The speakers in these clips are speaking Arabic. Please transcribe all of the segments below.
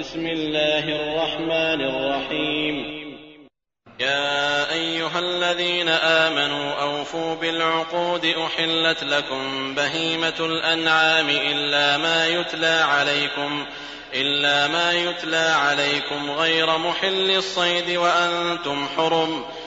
بسم الله الرحمن الرحيم. يا أيها الذين آمنوا أوفوا بالعقود أحلت لكم بهيمة الأنعام إلا ما يتلى عليكم إلا ما يتلى عليكم غير محل الصيد وأنتم حرم.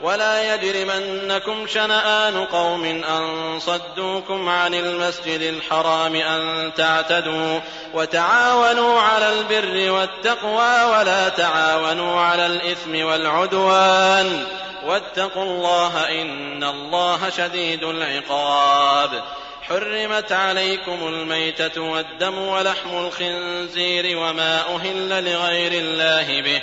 ولا يجرمنكم شنآن قوم أن صدوكم عن المسجد الحرام أن تعتدوا وتعاونوا على البر والتقوى ولا تعاونوا على الإثم والعدوان واتقوا الله إن الله شديد العقاب حرمت عليكم الميتة والدم ولحم الخنزير وما أهل لغير الله به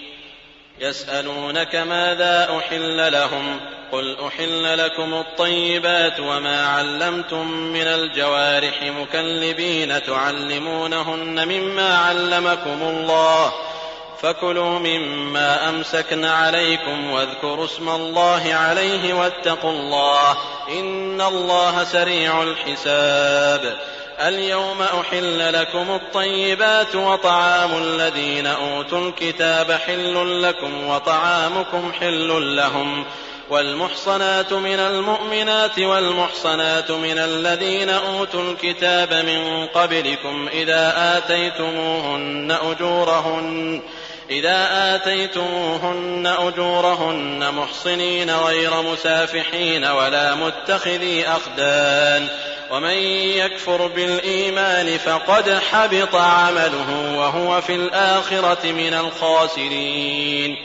يسألونك ماذا أحل لهم قل أحل لكم الطيبات وما علمتم من الجوارح مكلبين تعلمونهن مما علمكم الله فكلوا مما أمسكن عليكم واذكروا اسم الله عليه واتقوا الله إن الله سريع الحساب اليوم أحل لكم الطيبات وطعام الذين أوتوا الكتاب حل لكم وطعامكم حل لهم والمحصنات من المؤمنات والمحصنات من الذين أوتوا الكتاب من قبلكم إذا آتيتموهن أجورهن إذا آتيتموهن أجورهن محصنين غير مسافحين ولا متخذي أخدان ومن يكفر بالإيمان فقد حبط عمله وهو في الآخرة من الخاسرين.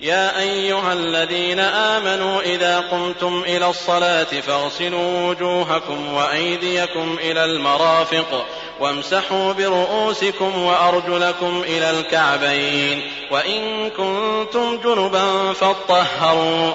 يا أيها الذين آمنوا إذا قمتم إلى الصلاة فاغسلوا وجوهكم وأيديكم إلى المرافق وامسحوا برؤوسكم وأرجلكم إلى الكعبين. وإن كنتم جنبا فاطهروا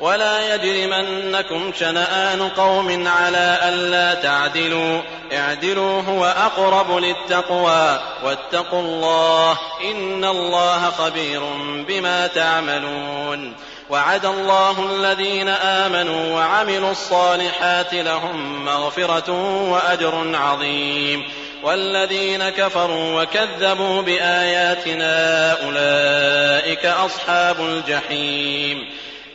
ولا يجرمنكم شنآن قوم على ألا تعدلوا. اعدلوا هو أقرب للتقوى. واتقوا الله إن الله خبير بما تعملون. وعد الله الذين آمنوا وعملوا الصالحات لهم مغفرة وأجر عظيم. والذين كفروا وكذبوا بآياتنا أولئك أصحاب الجحيم.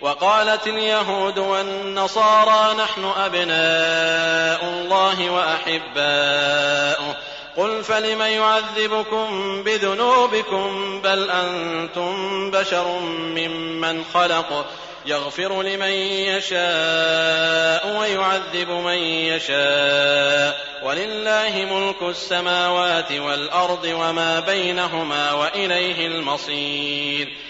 وقالت اليهود والنصارى نحن أبناء الله وأحباؤه. قل فلم يعذبكم بذنوبكم بل أنتم بشر ممن خلق. يغفر لمن يشاء ويعذب من يشاء. ولله ملك السماوات والأرض وما بينهما وإليه المصير.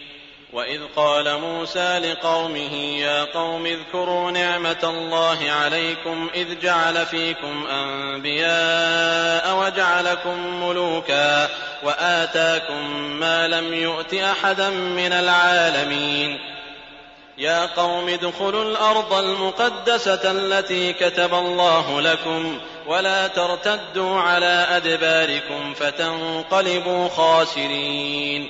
وإذ قال موسى لقومه يا قوم اذكروا نعمة الله عليكم إذ جعل فيكم أنبياء وجعلكم ملوكا وآتاكم ما لم يؤت أحدا من العالمين يا قوم ادخلوا الأرض المقدسة التي كتب الله لكم ولا ترتدوا على أدباركم فتنقلبوا خاسرين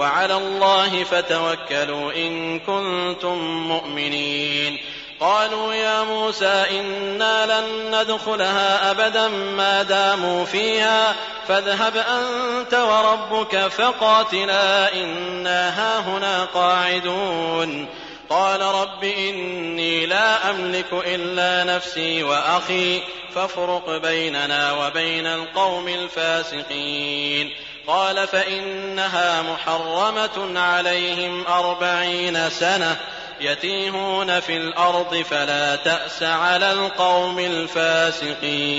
وعلى الله فتوكلوا إن كنتم مؤمنين. قالوا يا موسى إنا لن ندخلها أبدا ما داموا فيها فاذهب أنت وربك فقاتلا إنا هاهنا قاعدون. قال رب إني لا أملك إلا نفسي وأخي فافرق بيننا وبين القوم الفاسقين. قال فإنها محرمة عليهم أربعين سنة يتيهون في الأرض فلا تأس على القوم الفاسقين.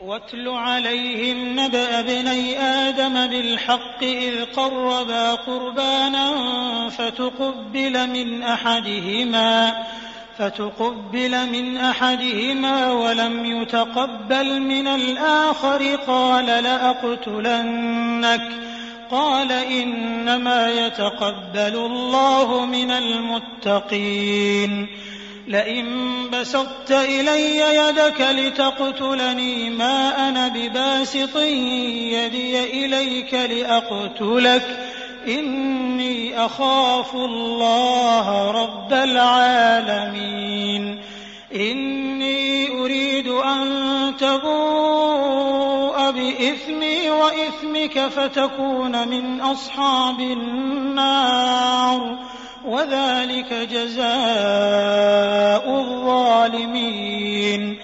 واتل عليهم نبأ ابني آدم بالحق إذ قربا قربانا فتقبل من أحدهما فتقبل من أحدهما ولم يتقبل من الآخر؟ قال لأقتلنك. قال إنما يتقبل الله من المتقين. لئن بسطت إلي يدك لتقتلني ما أنا بباسط يدي إليك لأقتلك. إني أخاف الله رب العالمين. إني أريد أن تبوء بإثمي وإثمك فتكون من أصحاب النار. وذلك جزاء الظالمين.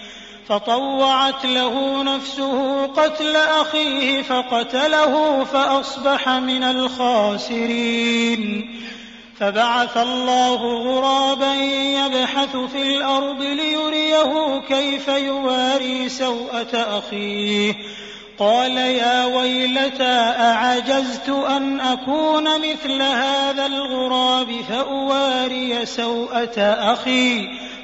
فطوعت له نفسه قتل أخيه فقتله فأصبح من الخاسرين. فبعث الله غرابا يبحث في الأرض ليريه كيف يواري سوءة أخيه. قال يا ويلتى أعجزت أن أكون مثل هذا الغراب فأواري سوءة أخي.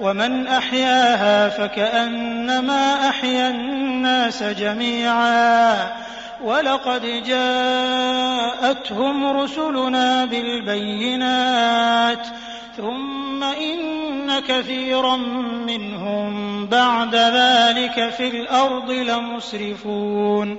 ومن أحياها فكأنما أحيا الناس جميعا. ولقد جاءتهم رسلنا بالبينات ثم إن كثيرا منهم بعد ذلك في الأرض لمسرفون.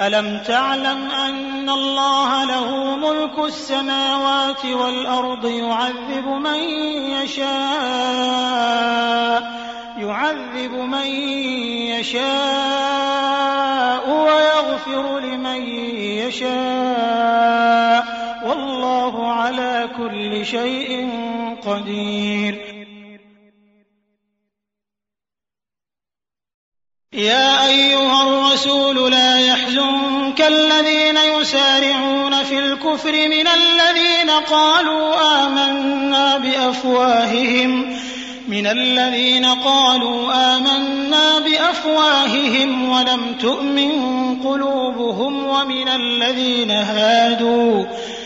ألم تعلم أن الله له ملك السماوات والأرض يعذب من يشاء يعذب من يشاء ويغفر لمن يشاء. والله على كل شيء قدير. يا أيها الرسول لا يحزنك الذين يسارعون في الكفر من الذين قالوا آمنا بأفواههم من الذين قالوا آمنا بأفواههم ولم تؤمن قلوبهم ومن الذين هادوا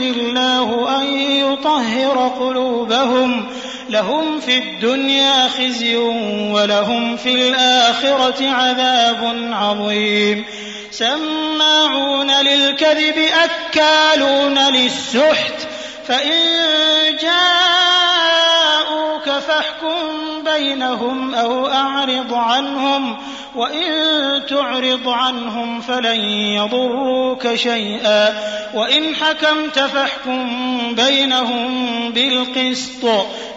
الله أن يطهر قلوبهم لهم في الدنيا خزي ولهم في الآخرة عذاب عظيم سماعون للكذب أكالون للسحت فإن جاءوك فاحكم بينهم أو أعرض عنهم وإن تعرض عنهم فلن يضروك شيئا. وإن حكمت فاحكم بينهم بالقسط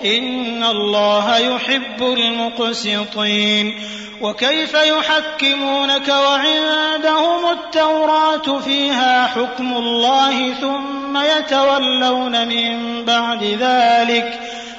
إن الله يحب المقسطين. وكيف يحكمونك وعندهم التوراة فيها حكم الله ثم يتولون من بعد ذلك؟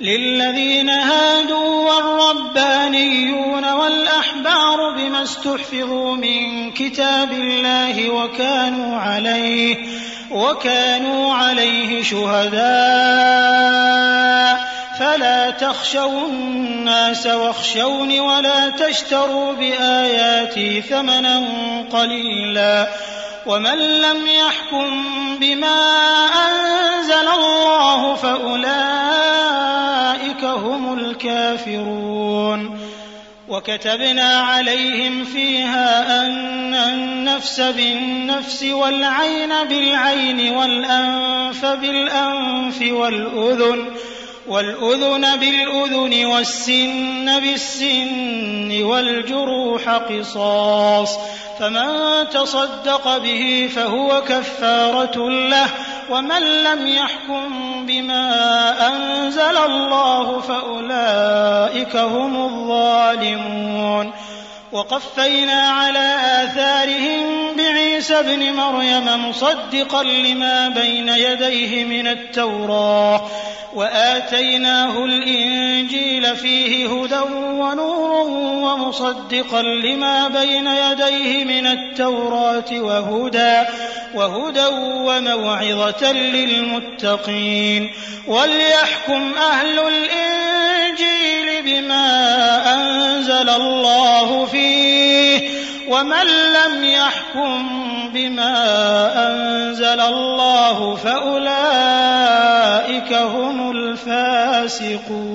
للذين هادوا والربانيون والأحبار بما استحفظوا من كتاب الله وكانوا عليه وكانوا عليه شهداء. فلا تخشوا الناس واخشوني ولا تشتروا بآياتي ثمنا قليلا. ومن لم يحكم بما أنزل الله فأولئك هم الكافرون. وكتبنا عليهم فيها أن النفس بالنفس والعين بالعين والأنف بالأنف والأذن والأذن بالأذن والسن بالسن والجروح قصاص. فمن تصدق به فهو كفارة له ومن لم يحكم بما أنزل الله فأولئك هم الظالمون. وقفينا على آثارهم بعيسى ابن مريم مصدقا لما بين يديه من التوراة وآتيناه الإنجيل فيه هدى ونور ومصدقا لما بين يديه من التوراة وهدى وهدى وموعظة للمتقين وليحكم أهل الإنجيل بما أنزل الله فيه ومن لم يحكم بما أنزل الله فأولئك هم الفاسقون.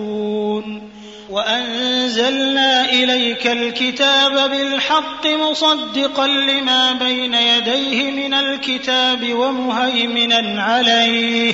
وأنزلنا إليك الكتاب بالحق مصدقا لما بين يديه من الكتاب ومهيمنا عليه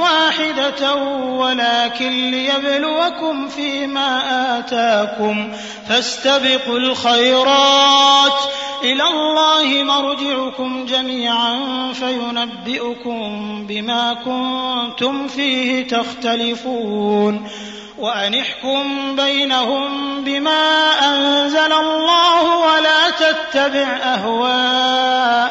واحدة ولكن ليبلوكم فيما آتاكم فاستبقوا الخيرات. إلى الله مرجعكم جميعا فينبئكم بما كنتم فيه تختلفون. وأن احكم بينهم بما أنزل الله ولا تتبع أهواءهم.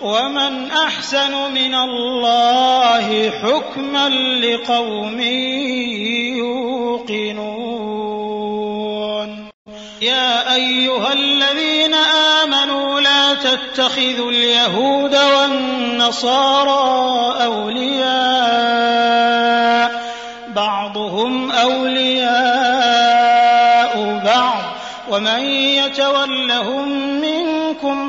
ومن أحسن من الله حكما لقوم يوقنون. يا أيها الذين آمنوا لا تتخذوا اليهود والنصارى أولياء بعضهم أولياء بعض ومن يتولهم منكم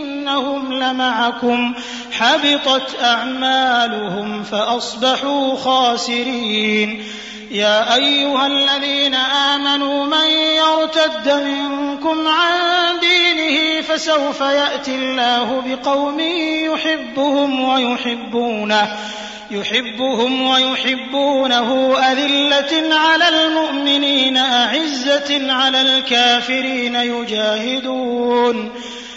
إنهم لمعكم. حبطت أعمالهم فأصبحوا خاسرين. يا أيها الذين آمنوا من يرتد منكم عن دينه فسوف يأتي الله بقوم يحبهم ويحبونه. يحبهم ويحبونه أذلة على المؤمنين أعزة على الكافرين يجاهدون.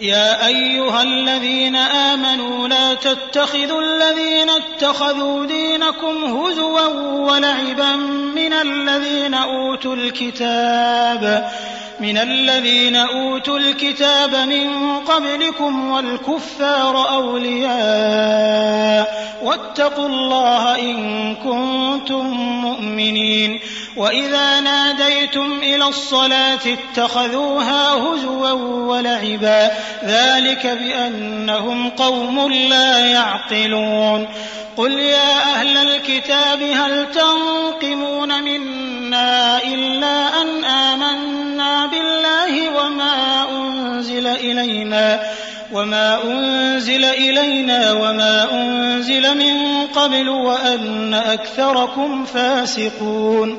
يا أيها الذين آمنوا لا تتخذوا الذين اتخذوا دينكم هزوا ولعبا من الذين أوتوا الكتاب من الذين أوتوا الكتاب من قبلكم والكفار أولياء واتقوا الله إن كنتم مؤمنين وإذا ناديتم إلى الصلاة اتخذوها هزوا ولعبا ذلك بأنهم قوم لا يعقلون قل يا أهل الكتاب هل تنقمون منا إلا أن آمنا بالله وما أنزل إلينا وما أنزل إلينا وما أنزل من قبل وأن أكثركم فاسقون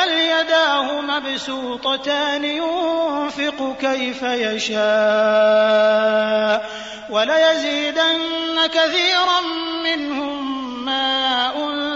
بل يداه مبسوطتان ينفق كيف يشاء وليزيدن كثيرا منهم ما أنزل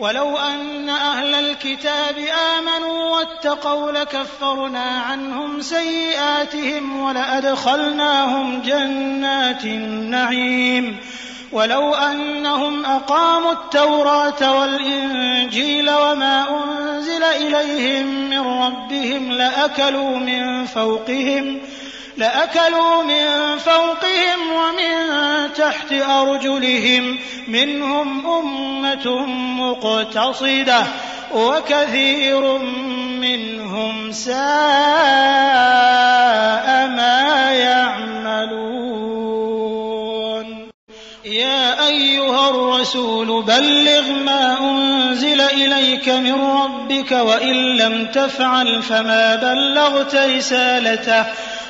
ولو أن أهل الكتاب آمنوا واتقوا لكفرنا عنهم سيئاتهم ولأدخلناهم جنات النعيم. ولو أنهم أقاموا التوراة والإنجيل وما أنزل إليهم من ربهم لأكلوا من فوقهم لأكلوا من فوقهم ومن تحت أرجلهم منهم أمة مقتصدة وكثير منهم ساء ما يعملون. يا أيها الرسول بلغ ما أنزل إليك من ربك وإن لم تفعل فما بلغت رسالته.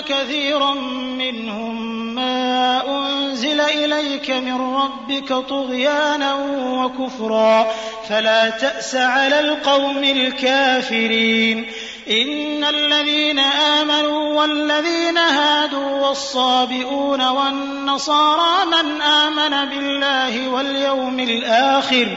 كثيرا منهم ما أنزل إليك من ربك طغيانا وكفرا فلا تأس على القوم الكافرين. إن الذين آمنوا والذين هادوا والصابئون والنصارى من آمن بالله واليوم الآخر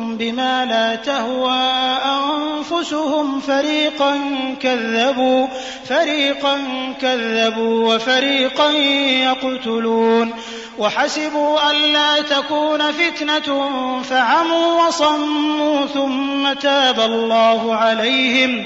بما لا تهوى أنفسهم فريقا كذبوا فريقا كذبوا وفريقا يقتلون. وحسبوا ألا تكون فتنة فعموا وصموا ثم تاب الله عليهم.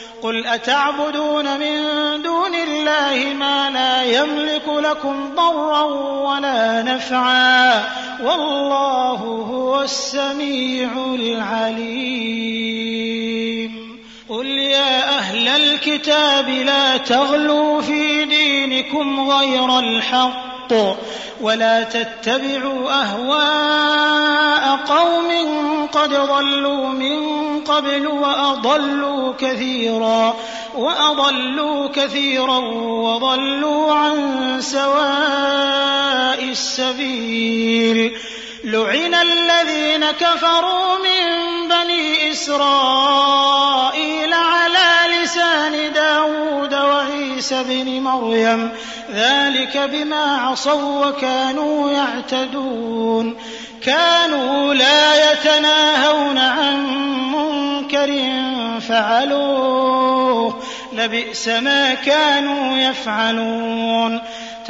قل أتعبدون من دون الله ما لا يملك لكم ضرا ولا نفعا والله هو السميع العليم. قل يا أهل الكتاب لا تغلوا في دينكم غير الحق. ولا تتبعوا أهواء قوم قد ضلوا من قبل وأضلوا كثيرا وأضلوا كثيرا وضلوا عن سواء السبيل لعن الذين كفروا من بني إسرائيل على لسان داود وعيسى بن مريم ذلك بما عصوا وكانوا يعتدون. كانوا لا يتناهون عن منكر فعلوه. لبئس ما كانوا يفعلون.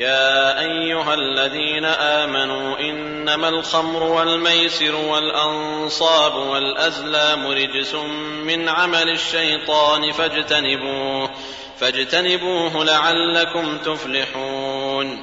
يا أيها الذين آمنوا إنما الخمر والميسر والأنصاب والأزلام رجس من عمل الشيطان فاجتنبوه فاجتنبوه لعلكم تفلحون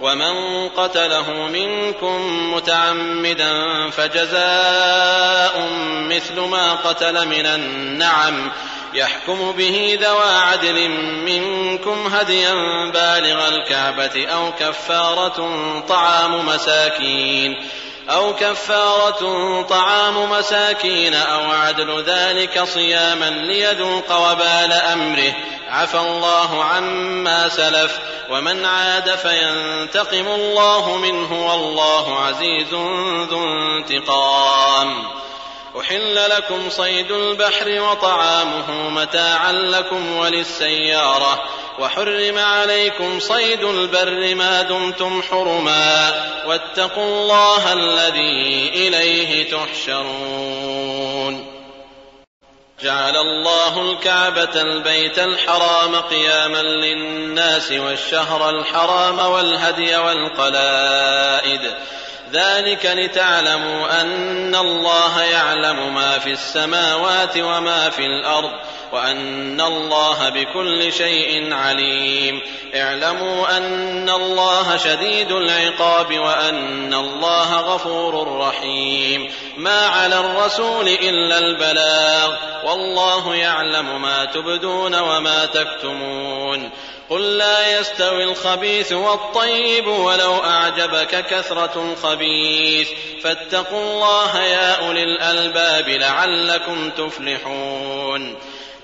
ومن قتله منكم متعمدا فجزاء مثل ما قتل من النعم يحكم به ذوى عدل منكم هديا بالغ الكعبة أو كفارة طعام مساكين أو كفارة طعام مساكين أو عدل ذلك صياما ليذوق وبال أمره. عفى الله عما سلف. ومن عاد فينتقم الله منه والله عزيز ذو انتقام. أحل لكم صيد البحر وطعامه متاعا لكم وللسيارة. وحرم عليكم صيد البر ما دمتم حرما واتقوا الله الذي إليه تحشرون. جعل الله الكعبة البيت الحرام قياما للناس والشهر الحرام والهدي والقلائد. ذلك لتعلموا أن الله يعلم ما في السماوات وما في الأرض. وأن الله بكل شيء عليم. اعلموا أن الله شديد العقاب وأن الله غفور رحيم. ما على الرسول إلا البلاغ. والله يعلم ما تبدون وما تكتمون. قل لا يستوي الخبيث والطيب ولو أعجبك كثرة الخبيث. فاتقوا الله يا أولي الألباب لعلكم تفلحون.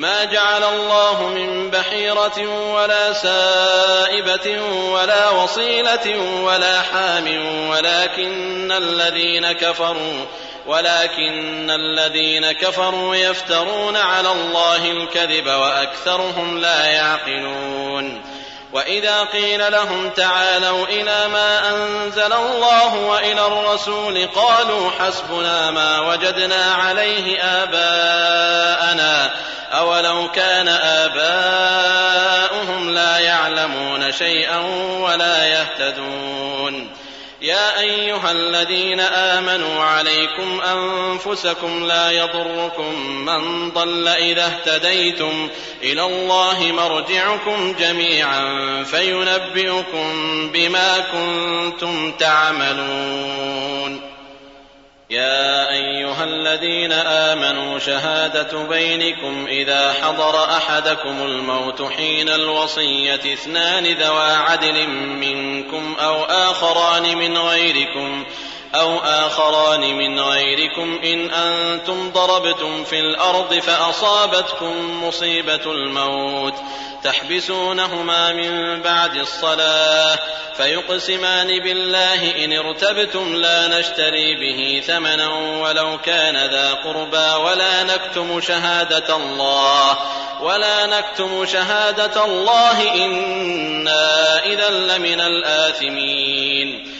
ما جعل الله من بحيرة ولا سائبة ولا وصيلة ولا حام ولكن الذين كفروا ولكن الذين كفروا يفترون على الله الكذب وأكثرهم لا يعقلون. وإذا قيل لهم تعالوا إلى ما أنزل الله وإلى الرسول قالوا حسبنا ما وجدنا عليه آباءنا. أولو كان آباؤهم لا يعلمون شيئا ولا يهتدون يا أيها الذين آمنوا عليكم أنفسكم لا يضركم من ضل إذا اهتديتم إلى الله مرجعكم جميعا فينبئكم بما كنتم تعملون يا أيها الذين آمنوا شهادة بينكم إذا حضر أحدكم الموت حين الوصية اثنان ذوى عدل منكم أو آخران من غيركم أو آخران من غيركم إن أنتم ضربتم في الأرض فأصابتكم مصيبة الموت تحبسونهما من بعد الصلاة فيقسمان بالله إن ارتبتم لا نشتري به ثمنا ولو كان ذا قربى ولا نكتم شهادة الله ولا نكتم شهادة الله إنا إذا لمن الآثمين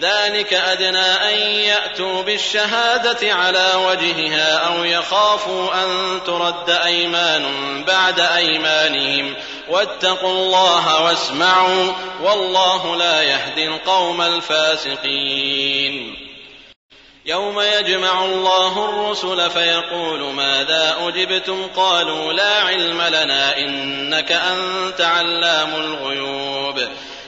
ذلك أدنى أن يأتوا بالشهادة على وجهها أو يخافوا أن ترد أيمان بعد أيمانهم. واتقوا الله واسمعوا والله لا يهدي القوم الفاسقين. يوم يجمع الله الرسل فيقول ماذا أجبتم؟ قالوا لا علم لنا إنك أنت علام الغيوب.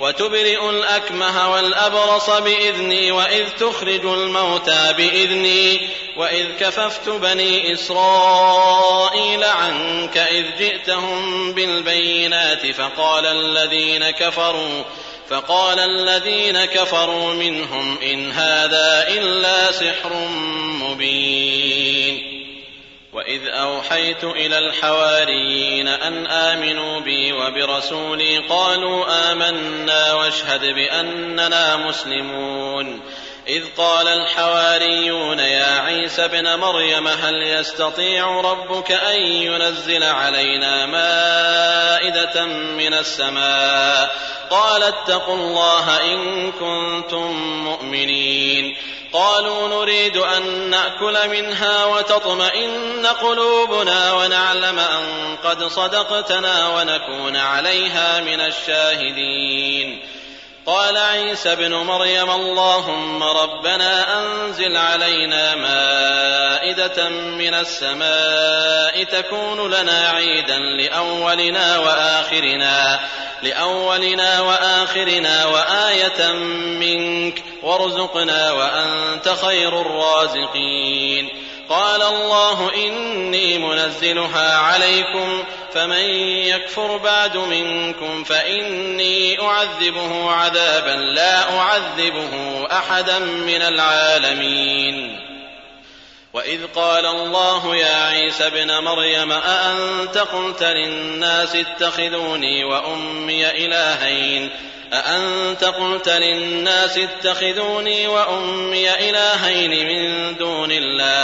وتبرئ الأكمه والأبرص بإذني وإذ تخرج الموتى بإذني وإذ كففت بني إسرائيل عنك إذ جئتهم بالبينات فقال الذين كفروا فقال الذين كفروا منهم إن هذا إلا سحر مبين وإذ أوحيت إلى الحواريين أن آمنوا بي وبرسولي قالوا آمنا واشهد بأننا مسلمون. إذ قال الحواريون يا عيسى ابن مريم هل يستطيع ربك أن ينزل علينا مائدة من السماء؟ قال اتقوا الله إن كنتم مؤمنين. قالوا نريد أن نأكل منها وتطمئن قلوبنا ونعلم أن قد صدقتنا ونكون عليها من الشاهدين. قال عيسى ابن مريم اللهم ربنا أنزل علينا مائدة من السماء تكون لنا عيدا لأولنا وآخرنا لأولنا وآخرنا وآية منك وارزقنا وأنت خير الرازقين. قال الله إني منزلها عليكم فمن يكفر بعد منكم فإني أعذبه عذابا لا أعذبه أحدا من العالمين. وإذ قال الله يا عيسى ابن مريم أأنت قلت للناس اتخذوني وأمي إلهين؟ أأنت قلت للناس اتخذوني وأمي إلهين من دون الله؟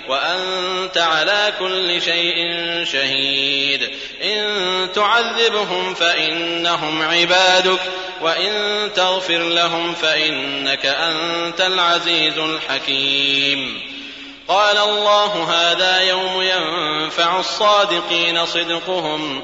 وأنت على كل شيء شهيد. إن تعذبهم فإنهم عبادك وإن تغفر لهم فإنك أنت العزيز الحكيم. قال الله هذا يوم ينفع الصادقين صدقهم